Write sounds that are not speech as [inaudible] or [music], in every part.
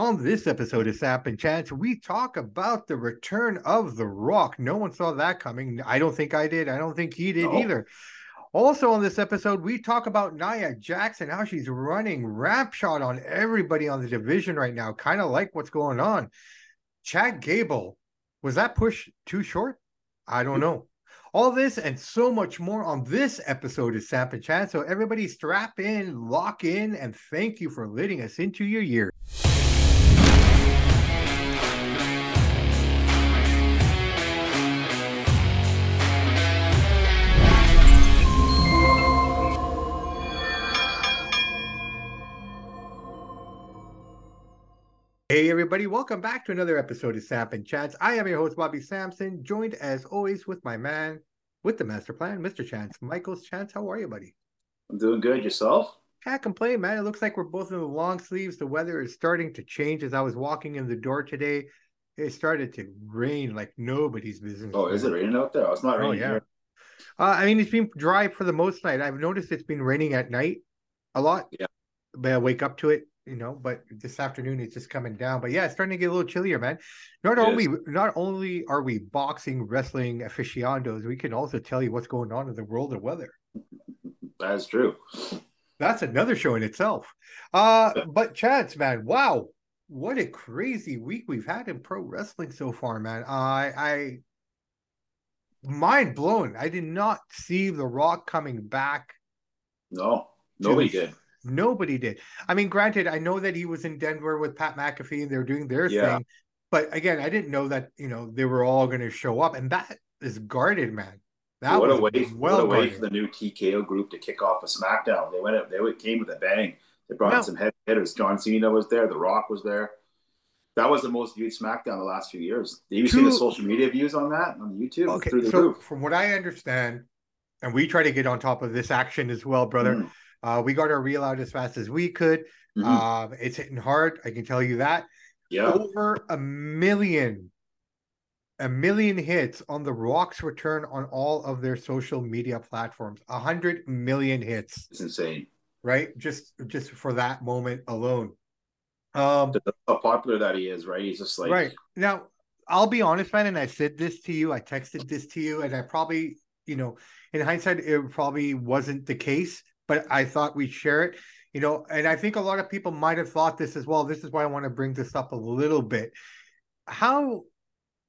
On this episode of Samp and Chance, we talk about the return of The Rock. No one saw that coming. I don't think I did. I don't think he did No. either. Also, on this episode, we talk about Nia Jax and, how she's running rap shot on everybody on the division right now. Kind of like what's going on. Chad Gable, was that push too short? I don't mm. know. All this and so much more on this episode of Samp and Chat. So everybody strap in, lock in, and thank you for letting us into your year. Hey everybody, welcome back to another episode of Samp and Chats. I am your host Bobby Sampson, joined as always with my man with the master plan, Mr. Chance. Michael's Chance, how are you, buddy? I'm doing good. Yourself? Can't complain, man. It looks like we're both in the long sleeves. The weather is starting to change. As I was walking in the door today, it started to rain like nobody's business. Oh, is it raining out there? Oh, it's not Oh, raining yeah. here. Uh, I mean, it's been dry for the most night. I've noticed it's been raining at night a lot. Yeah. But I wake up to it, you know. But this afternoon it's just coming down. But yeah, it's starting to get a little chillier, man. Not It only not only are we boxing wrestling aficionados, we can also tell you what's going on in the world of weather. That is true. That's another show in itself. Uh, but Chance, man, wow, what a crazy week we've had in pro wrestling so far, man. I, I, mind blown. I did not see The Rock coming back. No, nobody Dude. did. Nobody did. I mean, granted, I know that he was in Denver with Pat McAfee and they're doing their Yeah. thing, but again, I didn't know that you know they were all going to show up, and that is guarded, man. That what was a way! well what a way for the new TKO group to kick off a SmackDown. They went. Up, they came with a bang. They brought No. in some head hitters. John Cena was there. The Rock was there. That was the most viewed SmackDown the last few years. Have you seen the social media views on that on YouTube? Okay, through the so roof. from what I understand, and we try to get on top of this action as well, brother. Mhm. Uh, we got our reel out as fast as we could. Mhm. Um, it's hitting hard. I can tell you that. yeah, Over a million, a million hits on the Rock's return on all of their social media platforms. A hundred million hits, it's insane. right? Just just for that moment alone. Um, How popular that he is, right? He's just like right now, I'll be honest, man, and I said this to you. I texted this to you, and I probably, you know, in hindsight, it probably wasn't the case, but I thought we'd share it. You know, and I think a lot of people might have thought this as well. This is why I want to bring this up a little bit. How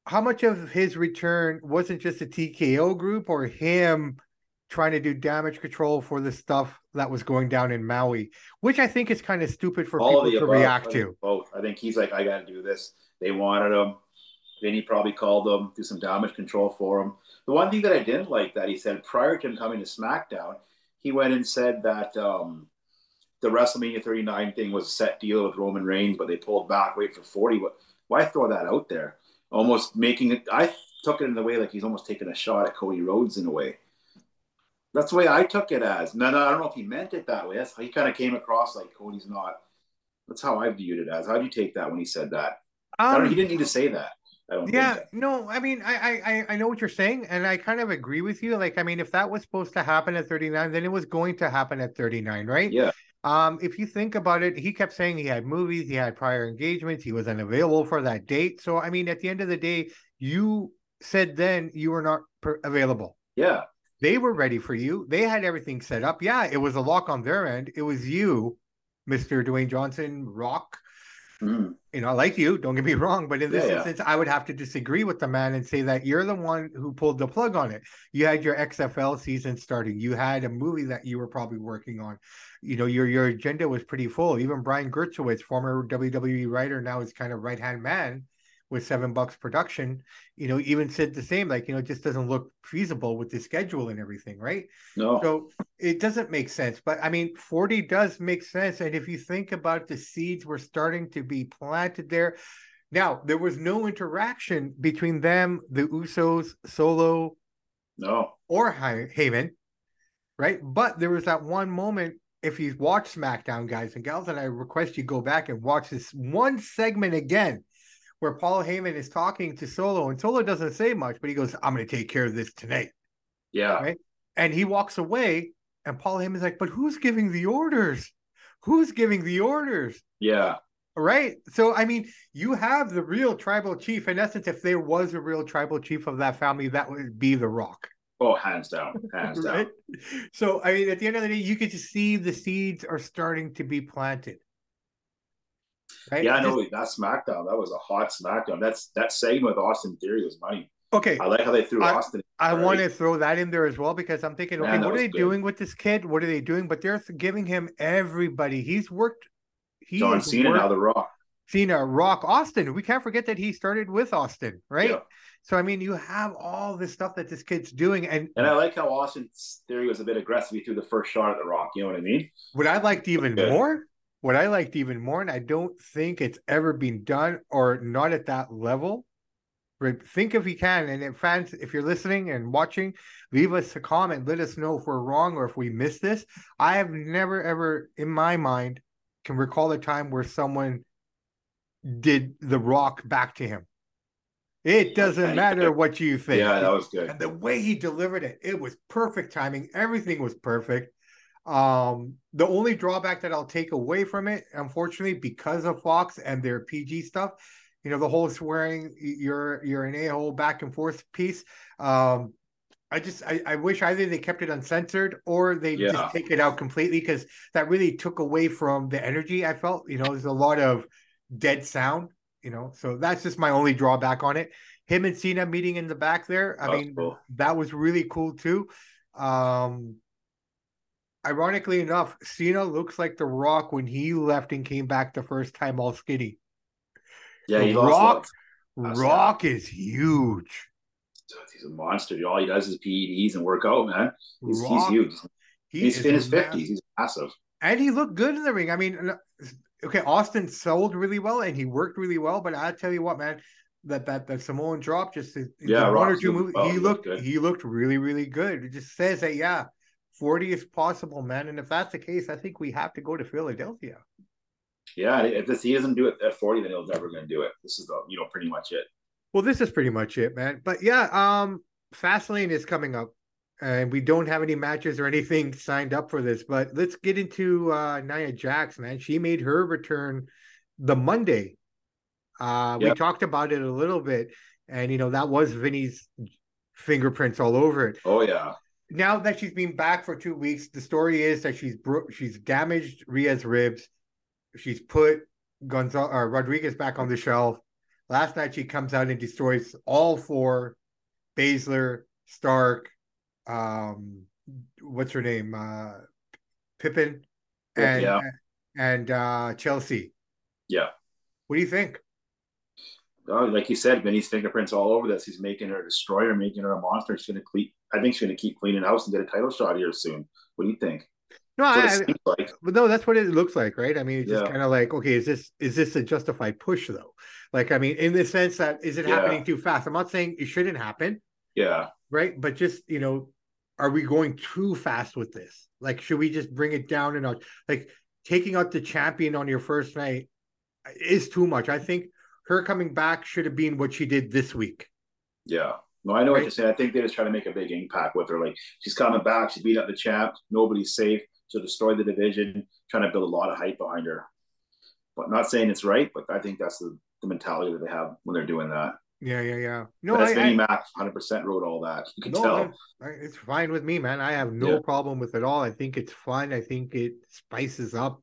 how much of his return wasn't just a TKO group or him trying to do damage control for the stuff that was going down in Maui, which I think is kind of stupid for all people to above. react to. Both. I think he's like, I got to do this. They wanted him. Then he probably called them, do some damage control for him. The one thing that I didn't like that he said prior to him coming to SmackDown, he went and said that um, the WrestleMania 39 thing was a set deal with Roman Reigns, but they pulled back, wait for 40. What? Why throw that out there? Almost making it. I took it in the way like he's almost taking a shot at Cody Rhodes in a way. That's the way I took it as. No, no, I don't know if he meant it that way. That's he kind of came across like Cody's not. That's how I viewed it as. How do you take that when he said that? Um, he didn't need to say that. I don't Yeah, think. no, I mean, I, I, I- I know what you're saying, and I kind of agree with you. Like, I mean, if that was supposed to happen at 39, then it was going to happen at 39, right? Yeah. Um, if you think about it, he kept saying he had movies, he had prior engagements, he was unavailable for that date. So, I mean, at the end of the day, you said then you were not per- available. Yeah. They were ready for you. They had everything set up. Yeah, it was a lock on their end. It was you, Mr. Dwayne Johnson, Rock, Mhm. you know, I like you, don't get me [laughs] wrong, but in this Yeah, yeah. instance, I would have to disagree with the man and say that you're the one who pulled the plug on it. You had your XFL season starting. You had a movie that you were probably working on. You know, your your agenda was pretty full. Even Brian Gewirtz, former WWE writer, now is kind of right hand man with Seven Bucks Production. You know, even said the same, like you know, it just doesn't look feasible with the schedule and everything, right? No. So it doesn't make sense. But I mean, 40 does make sense. And if you think about the seeds were starting to be planted there. Now, there was no interaction between them, the Usos, Solo, no. or Heyman, right? But there was that one moment. If you watch SmackDown, guys and gals, and I request you go back and watch this one segment again where Paul Heyman is talking to Solo, and Solo doesn't say much, but he goes, I'm going to take care of this tonight Yeah. Right. and he walks away and paul heyman's like but who's giving the orders who's giving the orders Yeah. Right. So I mean, you have the real tribal chief. In essence, if there was a real tribal chief of that family, that would be the Rock. Oh, hands down, hands [laughs] right? down. So I mean, at the end of the day, you get to see the seeds are starting to be planted. Right? Yeah, I know that SmackDown. That was a hot SmackDown. That's that segment with Austin Theory was money. Okay, I like how they threw I, Austin. I want to throw that in there as well because I'm thinking, okay, Man, what are they good. doing with this kid? What are they doing? But they're giving him everybody. He's worked. He John Cena worked, now, The Rock. Cena, Rock, Austin. We can't forget that he started with Austin, right? Yeah. So I mean, you have all this stuff that this kid's doing, and and I like how Austin's theory was a bit aggressive. He threw the first shot at the Rock. You know what I mean? What I liked even more, what I liked even more, and I don't think it's ever been done or not at that level. Right? Think if you can, and if fans, if you're listening and watching, leave us a comment. Let us know if we're wrong or if we missed this. I have never ever, in my mind, can recall a time where someone did the Rock back to him. It doesn't matter what you think. Yeah, that was good. And the way he delivered it, it was perfect timing. Everything was perfect. Um, the only drawback that I'll take away from it, unfortunately, because of Fox and their PG stuff, you know, the whole swearing you're you're an a-hole back and forth piece. Um, I just I, I wish either they kept it uncensored or they yeah. just take it out completely because that really took away from the energy I felt. You know, there's a lot of dead sound you know, so that's just my only drawback on it. Him and Cena meeting in the back there. I oh, mean, cool. that was really cool too. Um, ironically enough, Cena looks like The Rock when he left and came back the first time all skinny. Yeah, the Rock. Rock is huge. He's a monster. All he does is PEDs and work out, man. He's, Rock, he's huge. He he's in his fifties. He's massive, and he looked good in the ring. I mean, okay, Austin sold really well and he worked really well, but I tell you what, man, that that that Samoan drop just yeah, one or two moves, well, he looked good. he looked really really good. It just says that yeah, forty is possible, man. And if that's the case, I think we have to go to Philadelphia. Yeah, if this, he doesn't do it at forty, then he's never going to do it. This is the you know pretty much it. Well, this is pretty much it, man. But yeah, um, Fastlane is coming up and we don't have any matches or anything signed up for this. But let's get into uh, Nia Jax, man. She made her return the Monday. Uh, yep. We talked about it a little bit, and you know that was Vinny's fingerprints all over it. Oh yeah. Now that she's been back for two weeks, the story is that she's bro- she's damaged Rhea's ribs. She's put Gonzalez or Rodriguez back on the shelf. Last night she comes out and destroys all four: Baszler, Stark, um what's her name uh Pippin and yeah. and uh Chelsea. Yeah. What do you think? Oh, like you said, Vinny's fingerprints all over this. He's making her a destroyer, making her a monster. She's gonna clean. I think she's gonna keep cleaning house and get a title shot here soon. What do you think? No, I, like. but no, that's what it looks like, right? I mean, it's just kind of like, okay, is this is this a justified push though? Like, I mean, in the sense that is it yeah. happening too fast? I'm not saying it shouldn't happen. Yeah. Right, but just you know, are we going too fast with this? Like, should we just bring it down and like taking out the champion on your first night is too much. I think her coming back should have been what she did this week. Yeah. No, I know right? what you're saying. I think they're just trying to make a big impact with her. Like she's coming back, she beat up the champ, nobody's safe, she'll destroy the division, trying to build a lot of hype behind her. But not saying it's right, but I think that's the, the mentality that they have when they're doing that. Yeah, yeah, yeah. No, but that's Vinnie Mac 100% wrote all that. You can no, tell. I, it's fine with me, man. I have no yeah. problem with it all. I think it's fun. I think it spices up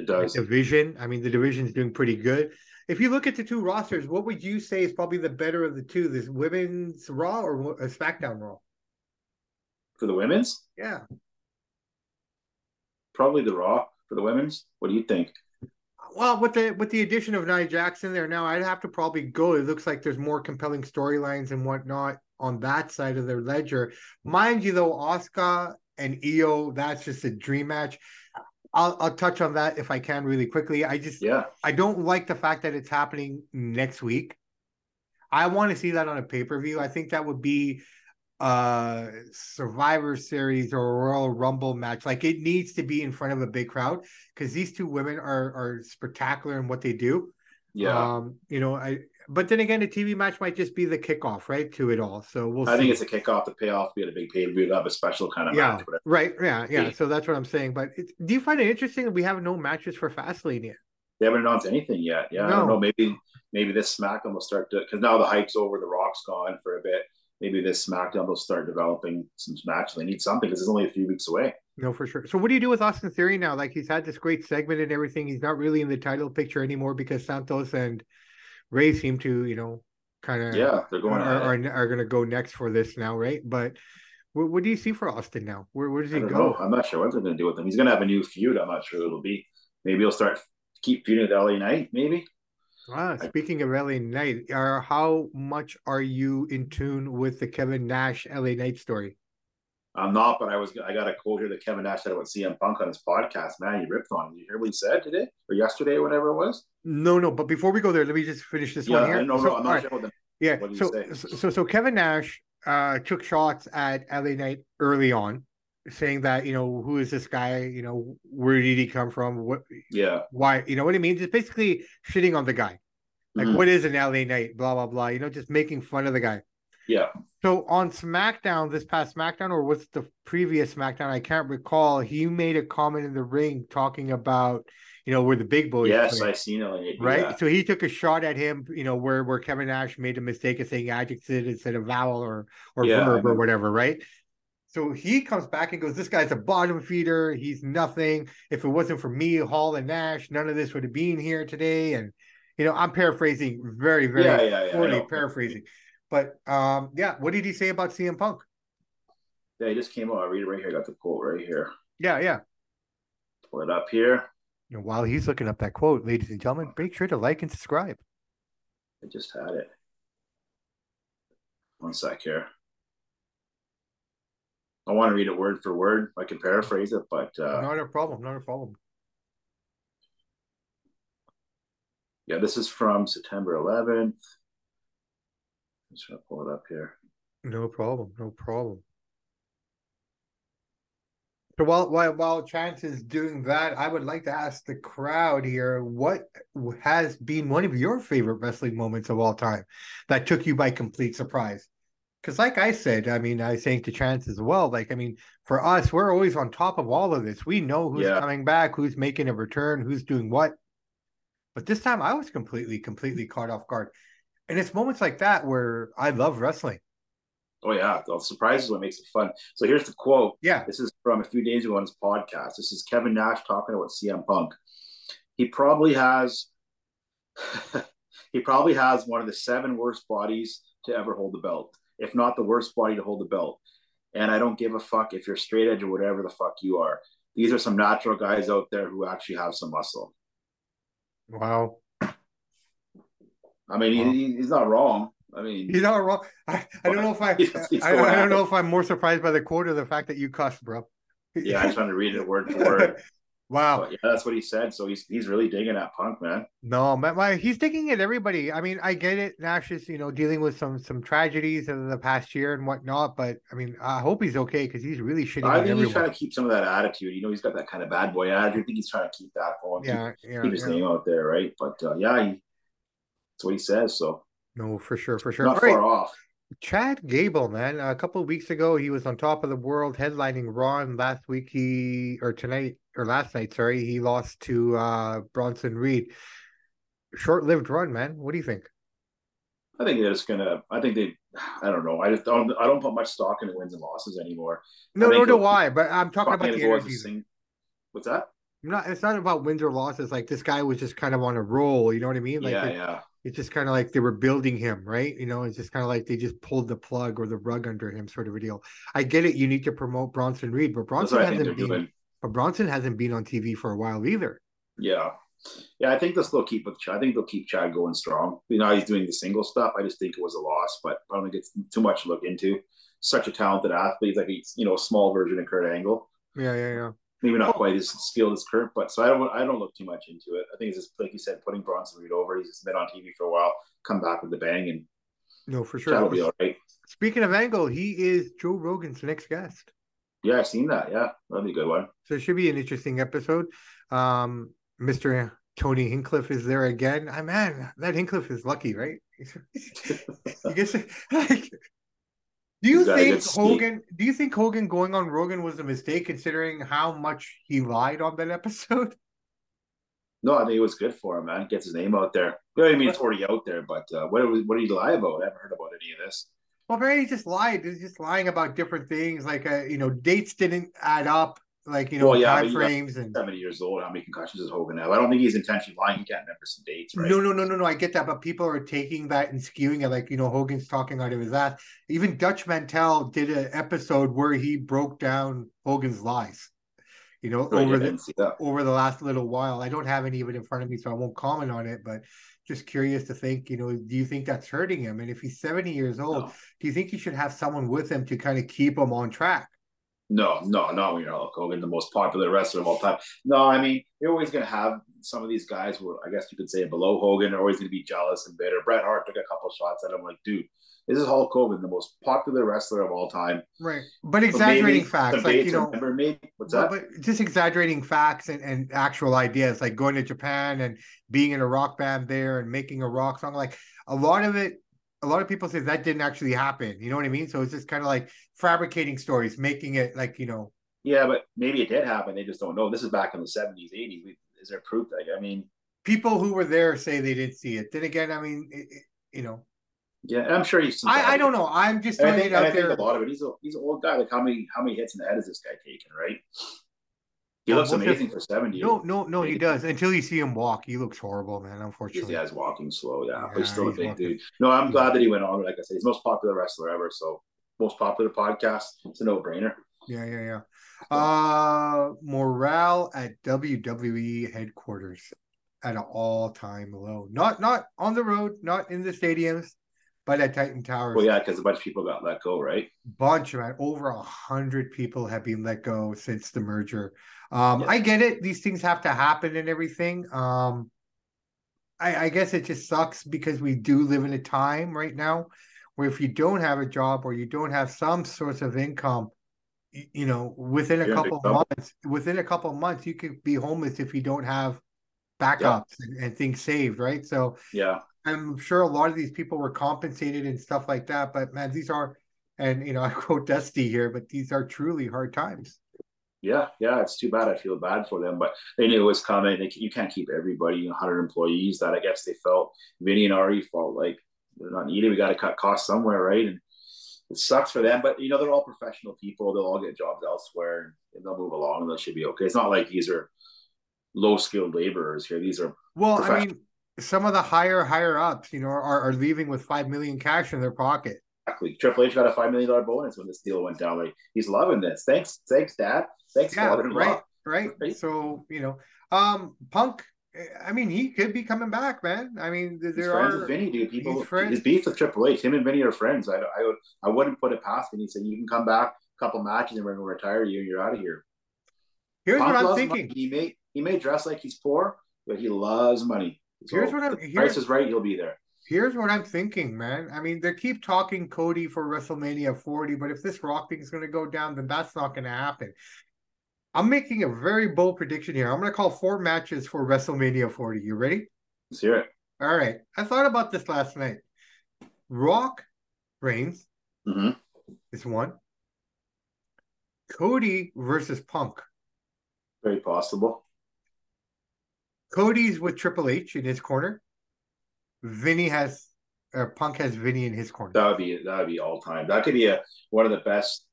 it does. the division. I mean, the division's doing pretty good. If you look at the two rosters, what would you say is probably the better of the two? This women's Raw or a uh, SmackDown Raw? For the women's? Yeah. Probably the Raw for the women's. What do you think? well, with the with the addition of Nia Jackson there now, I'd have to probably go. It looks like there's more compelling storylines and whatnot on that side of their ledger. Mind you, though, Asuka and Io, that's just a dream match. I'll I'll touch on that if I can really quickly. I just yeah, I don't like the fact that it's happening next week. I want to see that on a pay per view. I think that would be uh Survivor Series or Royal Rumble match. Like it needs to be in front of a big crowd because these two women are are spectacular in what they do. Yeah. Um, you know, I but then again, a TV match might just be the kickoff, right, to it all. So we'll. I see. think it's a kickoff. The payoff be a big pay per view. Have a special kind of match. yeah, right, yeah, yeah. So that's what I'm saying. But it, do you find it interesting that we have no matches for Fastlane yet? They haven't announced anything yet. Yeah, no. I don't know. Maybe maybe this SmackDown will start to because now the hype's over. The Rock's gone for a bit. Maybe this SmackDown will start developing some matches. They need something because it's only a few weeks away. No, for sure. So, what do you do with Austin Theory now? Like, he's had this great segment and everything. He's not really in the title picture anymore because Santos and Rey seem to, you know, kind of yeah, they're going are, are, are going to go next for this now, right? But what, what, do you see for Austin now? Where where does he go? Know. I'm not sure what they're going to do with him. He's going to have a new feud. I'm not sure it'll be. Maybe he'll start keep feuding with LA Knight. Maybe. Ah, speaking of LA Knight, are how much are you in tune with the Kevin Nash LA Knight story? I'm not, but I was I got a quote here that Kevin Nash said about CM Punk on his podcast. Man, he ripped on him. Did you hear what he said today or yesterday, or whatever it was? No, no. But before we go there, let me just finish this yeah, one here. No, so, no, I'm not right. sure what the, Yeah. So, so, so Kevin Nash uh, took shots at LA Knight early on, saying that you know who is this guy? You know where did he come from? What? Yeah. Why? You know what I mean? Just basically shitting on the guy. Like, mm-hmm. what is an LA Knight? Blah blah blah. You know, just making fun of the guy. Yeah. So on SmackDown, this past SmackDown, or was the previous SmackDown? I can't recall. He made a comment in the ring talking about, you know, where the big boys. Yes, I seen it. Right. Yeah. So he took a shot at him, you know, where where Kevin Nash made a mistake of saying adjective instead of vowel or or yeah, verb or whatever, right? So he comes back and goes, "This guy's a bottom feeder. He's nothing. If it wasn't for me, Hall and Nash, none of this would have been here today." And you know, I'm paraphrasing very, very yeah, yeah, yeah, poorly paraphrasing. But um, yeah, what did he say about CM Punk? Yeah, he just came out. I read it right here. I got the quote right here. Yeah, yeah. Pull it up here. Know, while he's looking up that quote, ladies and gentlemen, make sure to like and subscribe. I just had it. One sec here. I want to read it word for word. I can paraphrase it, but uh, not a problem. Not a problem. Yeah, this is from September 11th. Just gonna pull it up here. No problem. No problem. So while while while Chance is doing that, I would like to ask the crowd here what has been one of your favorite wrestling moments of all time that took you by complete surprise. Because, like I said, I mean, I was saying to Chance as well. Like, I mean, for us, we're always on top of all of this. We know who's yeah. coming back, who's making a return, who's doing what. But this time, I was completely, completely caught off guard. And it's moments like that where I love wrestling. Oh yeah, the surprise is what makes it fun. So here's the quote. Yeah, this is from a few days ago on his podcast. This is Kevin Nash talking about CM Punk. He probably has, [laughs] he probably has one of the seven worst bodies to ever hold the belt, if not the worst body to hold the belt. And I don't give a fuck if you're straight edge or whatever the fuck you are. These are some natural guys out there who actually have some muscle. Wow. I mean, he, he's not wrong. I mean, he's not wrong. I, I don't know if I, [laughs] I, I, don't know if I'm more surprised by the quote or the fact that you cussed, bro. yeah, I just wanted to read it word for [laughs] word. Wow. But yeah, that's what he said. So he's he's really digging at Punk, man. No, man, my, he's digging at everybody. I mean, I get it. Nash is, you know, dealing with some some tragedies in the past year and whatnot. But I mean, I hope he's okay because he's really shitting. I think he's trying to keep some of that attitude. You know, he's got that kind of bad boy attitude. I think he's trying to keep that going. Yeah, keep, yeah, keep his yeah. name out there, right? But uh, yeah, he, that's what he says. So no, for sure, for sure. Not All far right. off. Chad Gable, man. A couple of weeks ago, he was on top of the world headlining Raw, and last week he or tonight or last night, sorry, he lost to uh Bronson Reed. Short-lived run, man. What do you think? I think they're just gonna. I think they. I don't know. I just don't. I don't put much stock into wins and losses anymore. No, nor do I. But I'm talking about the energy. Sing, what's that? not. It's not about wins or losses. Like this guy was just kind of on a roll. You know what I mean? Like yeah, it, yeah it's just kind of like they were building him, right? You know, it's just kind of like they just pulled the plug or the rug under him, sort of a deal. I get it. You need to promote Bronson Reed, but Bronson hasn't been. Doing. But Bronson hasn't been on TV for a while either. Yeah, yeah. I think they'll still keep with. Chad. I think they'll keep Chad going strong. You know, he's doing the single stuff. I just think it was a loss, but I don't think it's too much to look into. Such a talented athlete, like he's you know a small version of Kurt Angle. Yeah, yeah, yeah maybe not quite as skilled as Kurt, but so I don't I don't look too much into it. I think it's just like you said, putting Bronson Reed over. He's just been on TV for a while, come back with the bang, and no, for sure, that'll be all right. Speaking of Angle, he is Joe Rogan's next guest. Yeah, I've seen that. Yeah, that'll be a good one. So it should be an interesting episode. Um, Mr. Tony Hinchcliffe is there again. I ah, man, that Hinchcliffe is lucky, right? [laughs] you guess [laughs] like do you think Hogan? Do you think Hogan going on Rogan was a mistake, considering how much he lied on that episode? [laughs] No, I think it was good for him, man. Gets his name out there. I mean, it's already out there, but uh, what what did he lie about? I haven't heard about any of this. Well, Barry just lied. He's just lying about different things, like uh, you know, dates didn't add up, like you know, well, yeah, time frames and seventy years old. How many concussions does Hogan have? I don't think he's intentionally lying. He can't remember some dates, right? No, no, no, no, no. I get that, but people are taking that and skewing it, like you know, Hogan's talking out of his ass. Even Dutch Mantell did an episode where he broke down Hogan's lies you know, over the over the last little while. I don't have any of it in front of me, so I won't comment on it. But just curious to think, you know, do you think that's hurting him? And if he's 70 years old, no. do you think he should have someone with him to kind of keep him on track? No, no, no. You know, Hogan, the most popular wrestler of all time. No, I mean, you're always going to have some of these guys who, I guess you could say, below Hogan, are always going to be jealous and bitter. Bret Hart took a couple shots at him, like, dude, this is Hulk Hogan, the most popular wrestler of all time. Right. But exaggerating facts. Like, you know, remember me? What's that? But just exaggerating facts and, and actual ideas, like going to Japan and being in a rock band there and making a rock song. Like a lot of it, a lot of people say that didn't actually happen. You know what I mean? So it's just kind of like fabricating stories, making it like, you know. Yeah, but maybe it did happen. They just don't know. This is back in the 70s, 80s. Is there proof? Like, I mean, people who were there say they didn't see it. Then again, I mean, it, it, you know, yeah, and I'm sure he's. I, I don't know. I'm just. I think, I think a lot of it. He's a he's an old guy. Like how many how many hits in the head is this guy taking? Right. He looks amazing for seventy. No, no, no, he does. Until you see him walk, he looks horrible, man. Unfortunately, yeah, he's walking slow. Yeah, yeah but he's still he's a big walking. dude. No, I'm glad that he went on. Like I said, he's most popular wrestler ever. So most popular podcast. It's a no brainer. Yeah, yeah, yeah. Uh, morale at WWE headquarters at an all time low. Not not on the road, not in the stadiums, but at Titan Towers. Well, yeah, because a bunch of people got let go, right? Bunch, man. Over a hundred people have been let go since the merger. Um, yeah. I get it; these things have to happen and everything. Um, I, I guess it just sucks because we do live in a time right now where if you don't have a job or you don't have some source of income, you know, within a yeah, couple months, within a couple months, you could be homeless if you don't have backups yeah. and, and, things saved, right? So yeah, I'm sure a lot of these people were compensated and stuff like that. But man, these are, and you know, [laughs] I quote Dusty here, but these are truly hard times. Yeah, yeah, it's too bad. I feel bad for them, but they knew it was coming. They, you can't keep everybody, 100 employees. That I guess they felt. Vinny and Ari felt like they're not needed. We got to cut costs somewhere, right? And it sucks for them, but you know they're all professional people. They'll all get jobs elsewhere, and they'll move along, and they should be okay. It's not like these are low skilled laborers here. These are well, I mean some of the higher higher ups, you know, are, are leaving with five million cash in their pocket. Exactly. Triple H got a five million dollar bonus when this deal went down. Like he's loving this. Thanks, thanks, Dad. Thanks, yeah, right, right, right. So you know, um, Punk. I mean, he could be coming back, man. I mean, there he's are friends with Vinny, dude. People, his beef with Triple H. Him and Vinny are friends. I, I would, I wouldn't put it past Vinny. Saying you can come back a couple matches and we're gonna retire you. You're out of here. Here's Punk what I'm thinking. Money. He may, he may dress like he's poor, but he loves money. So here's what I'm. Here's, price is right. He'll be there. Here's what I'm thinking, man. I mean, they keep talking Cody for WrestleMania 40, but if this Rock thing is going to go down, then that's not going to happen. I'm making a very bold prediction here. I'm going to call four matches for WrestleMania 40. You ready? Let's hear it. All right. I thought about this last night. Rock Reigns mm-hmm. is one. Cody versus Punk. Very possible. Cody's with Triple H in his corner. Vinny has or Punk has Vinny in his corner. That would be that would be all time. That could be a one of the best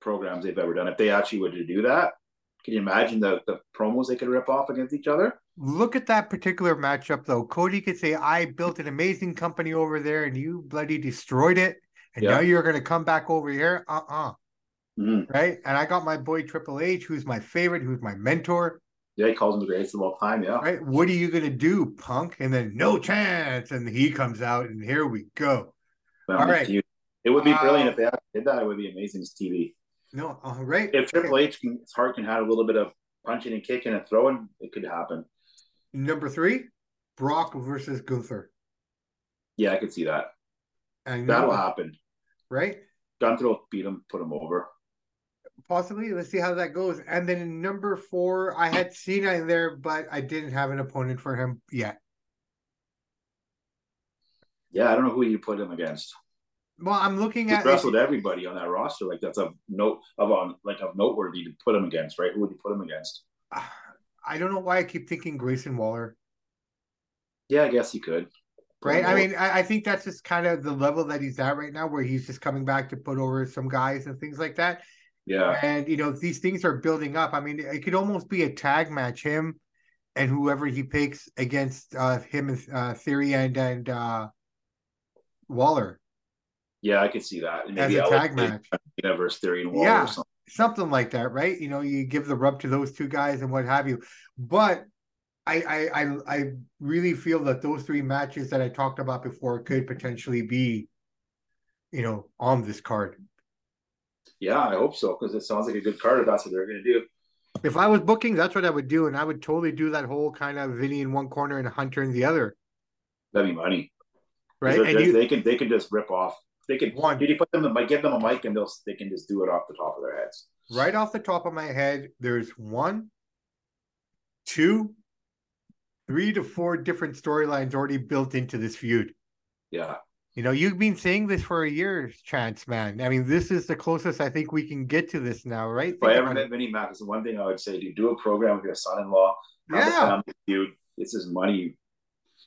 programs they've ever done. If they actually were to do that, can you imagine the the promos they could rip off against each other? Look at that particular matchup though. Cody could say, I built an amazing company over there and you bloody destroyed it. And yeah. now you're gonna come back over here. Uh-uh. Mm-hmm. Right. And I got my boy Triple H, who's my favorite, who's my mentor. Yeah, he calls him the greatest of all time. Yeah. Right. What are you gonna do, punk? And then no chance. And he comes out, and here we go. Well, all right. It would be uh, brilliant if they did that. It would be amazing as TV. No, all right. If Triple. H can, his heart can have a little bit of punching and kicking and throwing, it could happen. Number three, Brock versus Gunther. Yeah, I could see that. And That'll happen. Right? Gunther will beat him, put him over possibly. Let's see how that goes. And then in number four, I had Cena in there, but I didn't have an opponent for him yet. Yeah, I don't know who you put him against. Well, I'm looking He's at wrestled everybody on that roster. Like that's a note of on like of noteworthy to put him against, right? Who would you put him against? [sighs] I don't know why I keep thinking Grayson Waller. Yeah, I guess you could. Right. I mean, I, I, think that's just kind of the level that he's at right now, where he's just coming back to put over some guys and things like that. Yeah. And you know, these things are building up. I mean, it could almost be a tag match, him and whoever he picks against uh him and uh Theory and and uh Waller. Yeah, I could see that. Maybe As a tag match. Versus Theory and Waller yeah, something. something like that, right? You know, you give the rub to those two guys and what have you. But I, I I really feel that those three matches that I talked about before could potentially be, you know, on this card. Yeah, I hope so because it sounds like a good card. If that's what they're going to do. If I was booking, that's what I would do, and I would totally do that whole kind of Vinny in one corner and Hunter in the other. That'd be money, right? And you, they can they can just rip off. They can one. Did you put them? Might give them a mic, and they'll they can just do it off the top of their heads. Right off the top of my head, there's one, two, three to four different storylines already built into this feud. Yeah. You know, you've been saying this for a year, Chance, man. I mean, this is the closest I think we can get to this now, right? If I ever met Vinny Mac, the one thing I would say: do do a program with your son-in-law. Yeah, dude, it's his money.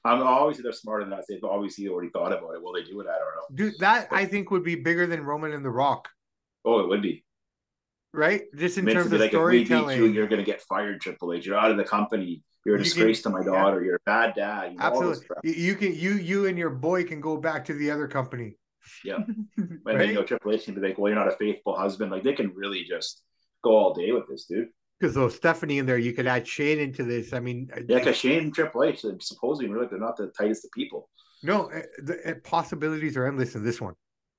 I'm always they're smarter than us. They've obviously already thought about it. Will they do it? I don't know. Dude, that but, I think would be bigger than Roman and The Rock. Oh, it would be. Right, just in terms of like storytelling, you, you're going to get fired, Triple H. You're out of the company. You're a disgrace can, to my daughter. Yeah. You're a bad dad. You know, Absolutely. You can you you and your boy can go back to the other company. Yeah. [laughs] And right? then you know Triple H can be like, well, you're not a faithful husband. Like they can really just go all day with this, dude. Because though Stephanie in there, you could add Shane into this. I mean, yeah, because Shane and Triple H, supposedly, really, they're not the tightest of people. No, eh, the, eh, possibilities are endless in this one.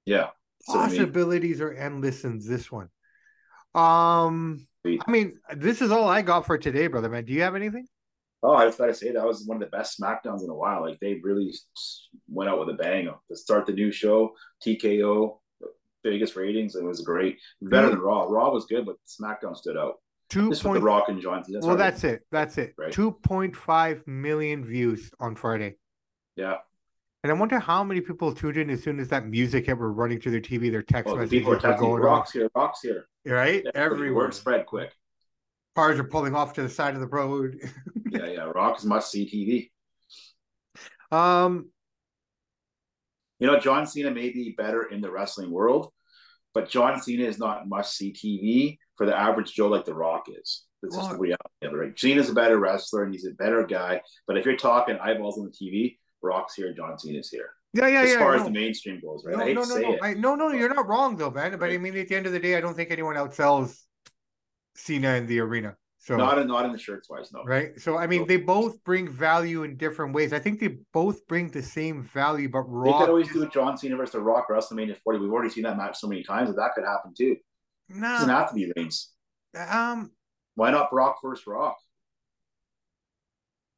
Yeah, possibilities are endless in this one. Um, I mean, this is all I got for today, brother man. Do you have anything? Oh, I just gotta say that was one of the best Smackdowns in a while. Like they really went out with a bang to start the new show. TKO, biggest ratings. It was great, better than Raw. Raw was good, but SmackDown stood out. Two this point, the Rock and John. That's well, that's it. That's it. Right. Two point five million views on Friday. Yeah. And I wonder how many people tuned in as soon as that music hit were running through their TV, their text well, messages people were texting, going Rocks on. here, Rocks here. Right, yeah, everywhere. spread quick cars are pulling off to the side of the road. [laughs] yeah, yeah. Rock is must see TV. Um, you know, John Cena may be better in the wrestling world, but John Cena is not must see TV for the average Joe like The Rock is. That's is the reality of it, right? Cena's a better wrestler and he's a better guy. But if you're talking eyeballs on the TV, Rock's here, John Cena's here. Yeah, yeah, as yeah. As far no. as the mainstream goes, right? No, I hate no, to no, say no. it. I, no, no, you're not wrong though, man. But I mean, at the end of the day, I don't think anyone outsells Cena in the arena. So not in not in the shirts wise, no. Right. So I mean, no. they both bring value in different ways. I think they both bring the same value, but Rock. They could always do. John Cena versus The Rock WrestleMania 40. We've already seen that match so many times that that could happen too. No, it doesn't have to be Reigns. Um, why not Brock versus Rock?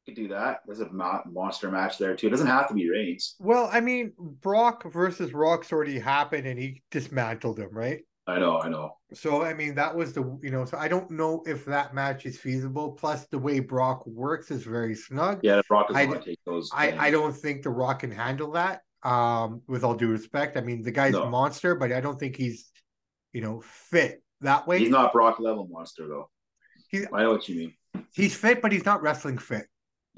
Could do that. There's a monster match there too. It doesn't have to be Reigns. Well, I mean, Brock versus Rock's already happened, and he dismantled him, right? I know, I know. So I mean, that was the you know. So I don't know if that match is feasible. Plus, the way Brock works is very snug. Yeah, Brock is I, to take those. I, I don't think the Rock can handle that. Um, with all due respect, I mean the guy's no. a monster, but I don't think he's, you know, fit that way. He's not Brock level monster though. He, I know what you mean. He's fit, but he's not wrestling fit.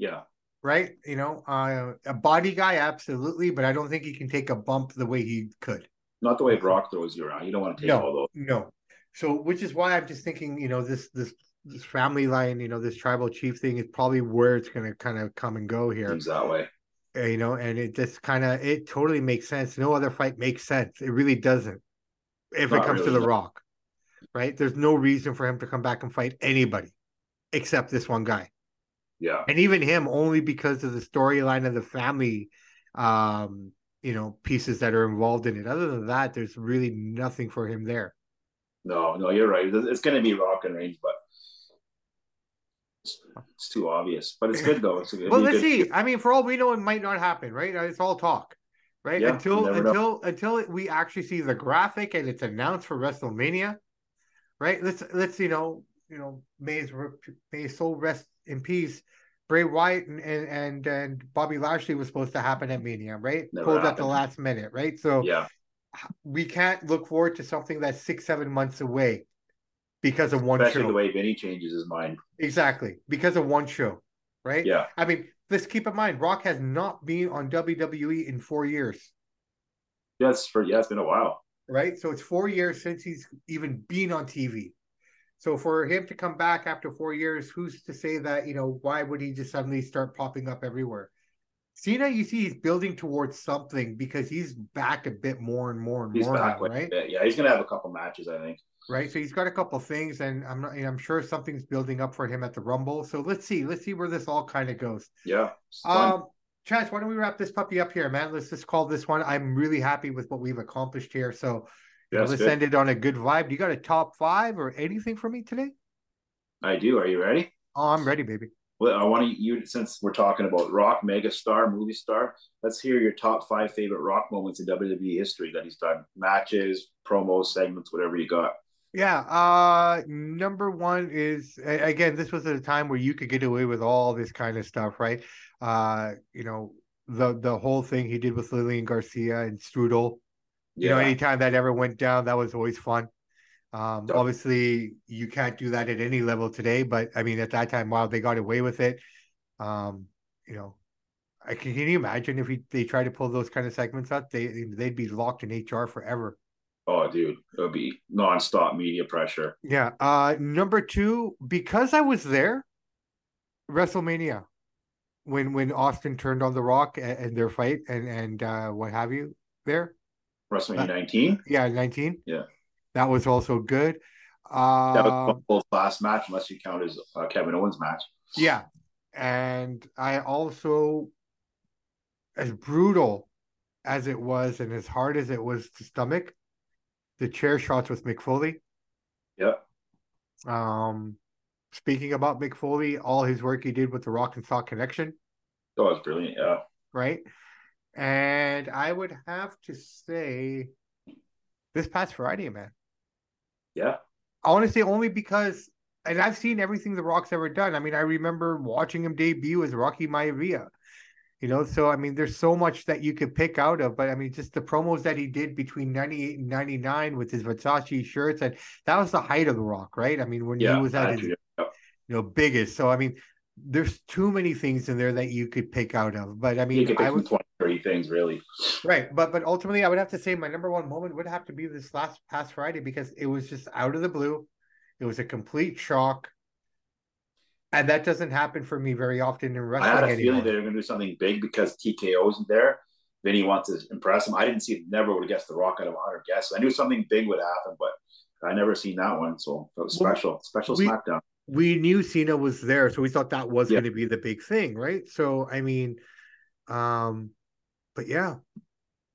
Yeah. Right. You know, uh, a body guy, absolutely, but I don't think he can take a bump the way he could. Not the way Brock throws you around. You don't want to take no, all those. No. So, which is why I'm just thinking, you know, this this this family line, you know, this tribal chief thing is probably where it's going to kind of come and go here. Seems that way. You know, and it just kind of it totally makes sense. No other fight makes sense. It really doesn't. If Not it comes really, to the. Rock, right? There's no reason for him to come back and fight anybody except this one guy. Yeah. And even him only because of the storyline of the family um you know pieces that are involved in it. Other than that, there's really nothing for him there. No, no, you're right. It's going to be Rock and Reigns, but it's, too obvious. But it's good though. It's good. well, let's see. I mean, for all we know, it might not happen, right? It's all talk, right? Yeah, until until know. until we actually see the graphic and it's announced for WrestleMania, right? Let's let's you know you know may his may his soul rest in peace. Bray Wyatt and, and and Bobby Lashley was supposed to happen at Mania, right? Never Pulled happened. at the last minute, right? So yeah, we can't look forward to something that's six, seven months away. because of one Especially show. the way Vinny changes his mind. Exactly. Because of one show. Right? Yeah. I mean, let's keep in mind, Rock has not been on WWE in four years. Yes, for yeah, it's been a while. Right. So it's four years since he's even been on TV. So for him to come back after four years, who's to say that, you know, why would he just suddenly start popping up everywhere? Cena, you see, he's building towards something because he's back a bit more and more and He's more, back now, right? Yeah, he's gonna have a couple matches, I think. right? So he's got a couple things, and I'm not, I'm sure something's building up for him at the Rumble. So let's see, let's see where this all kind of goes. Yeah. Um, Chance, why don't we wrap this puppy up here, man? Let's just call this one. I'm really happy with what we've accomplished here. So That's let's good. end it on a good vibe. Do you got a top five or anything for me today? I do. Are you ready? Oh, I'm ready, baby. Well, I want to you since we're talking about rock, mega star, movie star. Let's hear your top five favorite rock moments in WWE history that he's done. Matches, promos, segments, whatever you got. Yeah. Uh, number one is again, this was at a time where you could get away with all this kind of stuff, right? Uh, you know, the the whole thing he did with Lillian Garcia and Strudel. You know, anytime that ever went down, that was always fun. Um, Yeah. obviously you can't do that at any level today, but I mean, at that time, wow, they got away with it. Um, you know, I can, can you imagine if he, they try to pull those kind of segments out, they they'd be locked in HR forever. Oh, dude, it would be nonstop media pressure. Yeah. Uh, number two, because I was there, WrestleMania, when when Austin turned on The Rock and, and their fight and and uh, what have you there. WrestleMania Uh, 19. Yeah, nineteen. Yeah. that was also good. Uh, That was the whole last match, unless you count as uh, Kevin Owens match. Yeah. And I also, as brutal as it was and as hard as it was to stomach, the chair shots with Mick Foley. Yep. Um, speaking about Mick Foley, all his work he did with the Rock and Sock connection, That was brilliant. Yeah. right? And I would have to say this past Friday, man. Yeah. Honestly, only because, and I've seen everything The Rock's ever done. I mean, I remember watching him debut as Rocky Maivia. You know, so I mean, there's so much that you could pick out of, but I mean, just the promos that he did between 98 and 99 with his Versace shirts, and that was the height of The Rock, right? I mean, when Yeah. he was at his. Yep. you know biggest. So I mean, there's too many things in there that you could pick out of. But I mean, I would 20, 30 things, really. right, but but ultimately, I would have to say my number one moment would have to be this last past Friday because it was just out of the blue. It was a complete shock, and that doesn't happen for me very often in wrestling. I had a anymore. feeling they were going to do something big because TKO isn't there. Vinny wants to impress him. I didn't see never would have guessed the Rock out of 100 guests. I knew something big would happen, but I never seen that one. So it was Well, special, special we- SmackDown. we knew Cena was there, so we thought that was Yeah. going to be the big thing, right? So I mean, um, but yeah,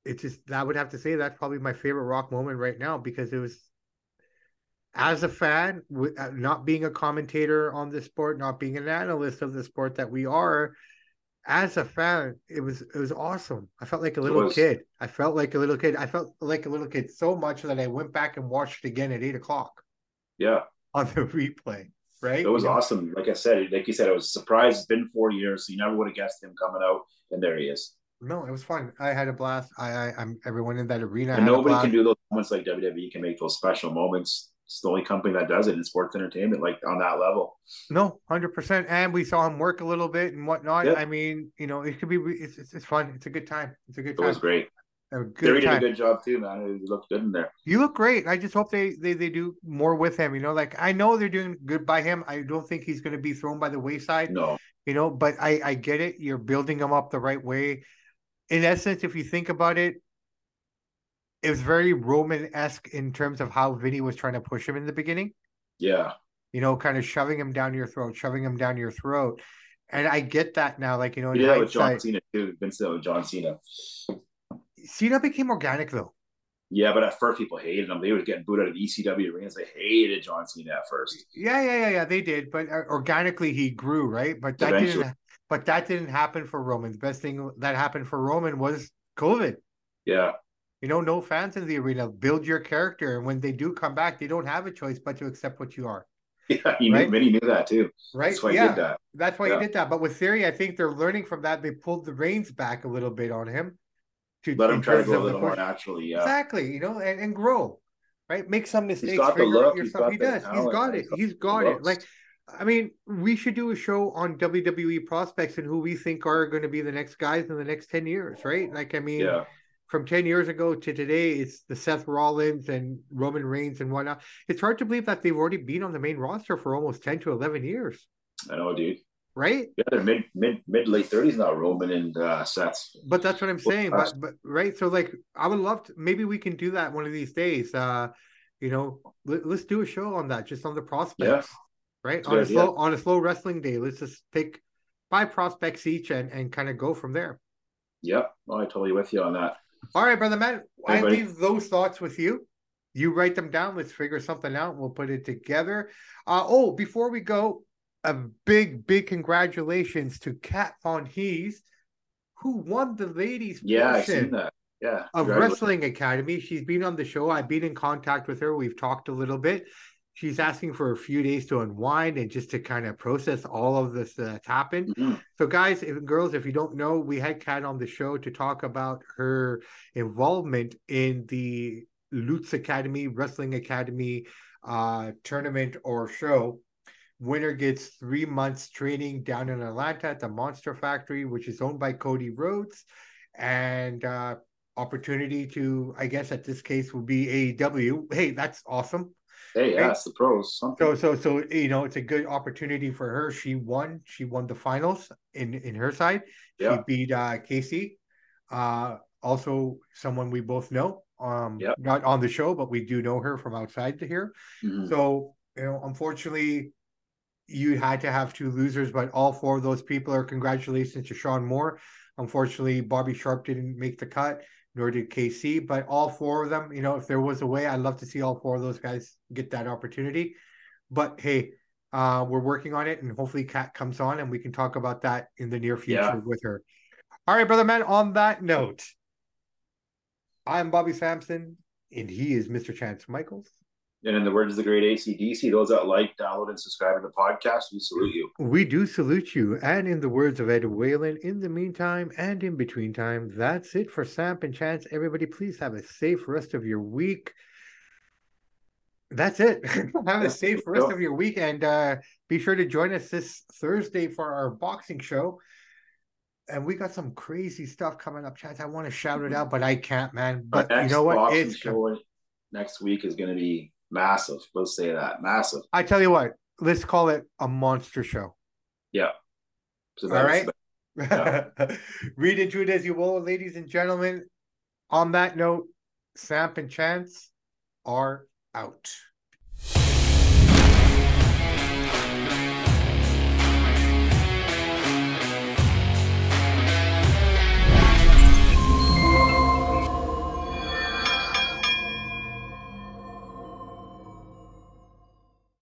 it just I would have to say that's probably my favorite Rock moment right now because it was as a fan, with uh, not being a commentator on the sport, not being an analyst of the sport that we are. As a fan, it was it was awesome. I felt like a little kid. I felt like a little kid. I felt like a little kid so much that I went back and watched it again at eight o'clock Yeah, on the [laughs] replay. Right? it was know? awesome. Like I said, like you said, I was surprised. It's been four years, so you never would have guessed him coming out, and there he is. No, it was fun. I had a blast. I, I I'm everyone in that arena. and nobody can do those moments like WWE can make those special moments. It's the only company that does it in sports entertainment, like on that level. No, hundred percent. And we saw him work a little bit and whatnot. Yeah. I mean, you know, it could be. It's, it's it's fun. It's a good time. It's a good It time. was great. A good did a good job too, man. He looked good in there. You look great. I just hope they, they they do more with him. You know, like I know they're doing good by him. I don't think he's going to be thrown by the wayside. No, You know, but I I get it. You're building him up the right way. In essence, if you think about it, it was very Roman esque in terms of how Vinny was trying to push him in the beginning. yeah, you know, kind of shoving him down your throat, shoving him down your throat. And I get that now, like, you know, he in did that with John Cena too. Vince with John Cena. Cena became organic though. Yeah, but at first people hated him. They were getting booed out of the ECW arenas. They hated John Cena at first. Yeah, yeah, yeah, yeah. They did, but uh, organically he grew, right? But that Eventually. didn't. But that didn't happen for Roman. The best thing that happened for Roman was COVID. Yeah, You know, no fans in the arena. Build your character, and when they do come back, they don't have a choice but to accept what you are. [laughs] yeah. He Right? knew. Vinny knew that too. Right? That's why he yeah, did that. that's why Yeah. he did that. But with Theory, I think they're learning from that. They pulled the reins back a little bit on him. To Let him try to go a little more naturally. Yeah, Exactly, you know, and, and grow. right? Make some mistakes. He's got the look, he's got He does. He's got it. he's got He's the got it. Like, I mean, we should do a show on WWE prospects and who we think are going to be the next guys in the next 10 years, right? Like, I mean, Yeah, from 10 years ago to today, it's the Seth Rollins and Roman Reigns and whatnot. It's hard to believe that they've already been on the main roster for almost 10 to 11 years, I know, dude. right? Yeah, they're mid mid mid late thirties now, Roman and uh, Seth. But that's what I'm saying. But, but, right. So, like, I would love to, maybe we can do that one of these days. Uh, you know, let, us do a show on that, just on the prospects, right? That's On a slow, on a slow wrestling day. Let's just pick five prospects each and, and kind of go from there. Yep, well, I totally with you on that. All right, brother man. I buddy. leave those thoughts with you. You write them down. Let's figure something out. We'll put it together. Uh, oh, before we go, a big, big congratulations to Kat Von Hees, who won the ladies Yeah, I portion seen that. Yeah, of. Wrestling Academy. She's been on the show. I've been in contact with her. We've talked a little bit. She's asking for a few days to unwind and just to kind of process all of this that's happened. Mhm. So, guys, if, girls, if you don't know, we had Kat on the show to talk about her involvement in the Lutz Academy, Wrestling Academy uh, tournament or show. Winner gets three months training down in Atlanta at the Monster Factory, which is owned by Cody Rhodes, and uh, opportunity to, I guess, at this case, will be AEW. Hey, that's awesome. Hey, yeah, Right. it's the pros. Something. So so so you know it's a good opportunity for her. She won. She won the finals in in her side. Yeah. She beat uh Casey. Uh also someone we both know. Um Yep. not on the show, but we do know her from outside to here. Mhm. So, you know, unfortunately you had to have two losers, but all four of those people are congratulations to Sean Moore. Unfortunately, Bobby Sharp didn't make the cut, nor did KC, but all four of them, you know, if there was a way, I'd love to see all four of those guys get that opportunity. But hey, uh, we're working on it, and hopefully, Kat comes on, and we can talk about that in the near future Yeah. with her. All right, brother man. On that note, I'm Bobby Sampson, and he is Mr. Chance Michaels. And in the words of the great ACDC, those that like, download, and subscribe to the podcast, we salute you. We do salute you. And in the words of Ed Whalen, in the meantime and in between time, that's it for Samp and Chance. Everybody, please have a safe rest of your week. That's it. [laughs] have a safe rest of your week. And uh, be sure to join us this Thursday for our boxing show. And we got some crazy stuff coming up, Chance. I want to shout it out, but I can't, man. But you know what? It's show next week is going to be massive. Let's say that massive. I tell you what, let's call it a monster show. Yeah. So All right. [laughs] Read into it as you will, ladies and gentlemen. On that note, Samp and Chance are out.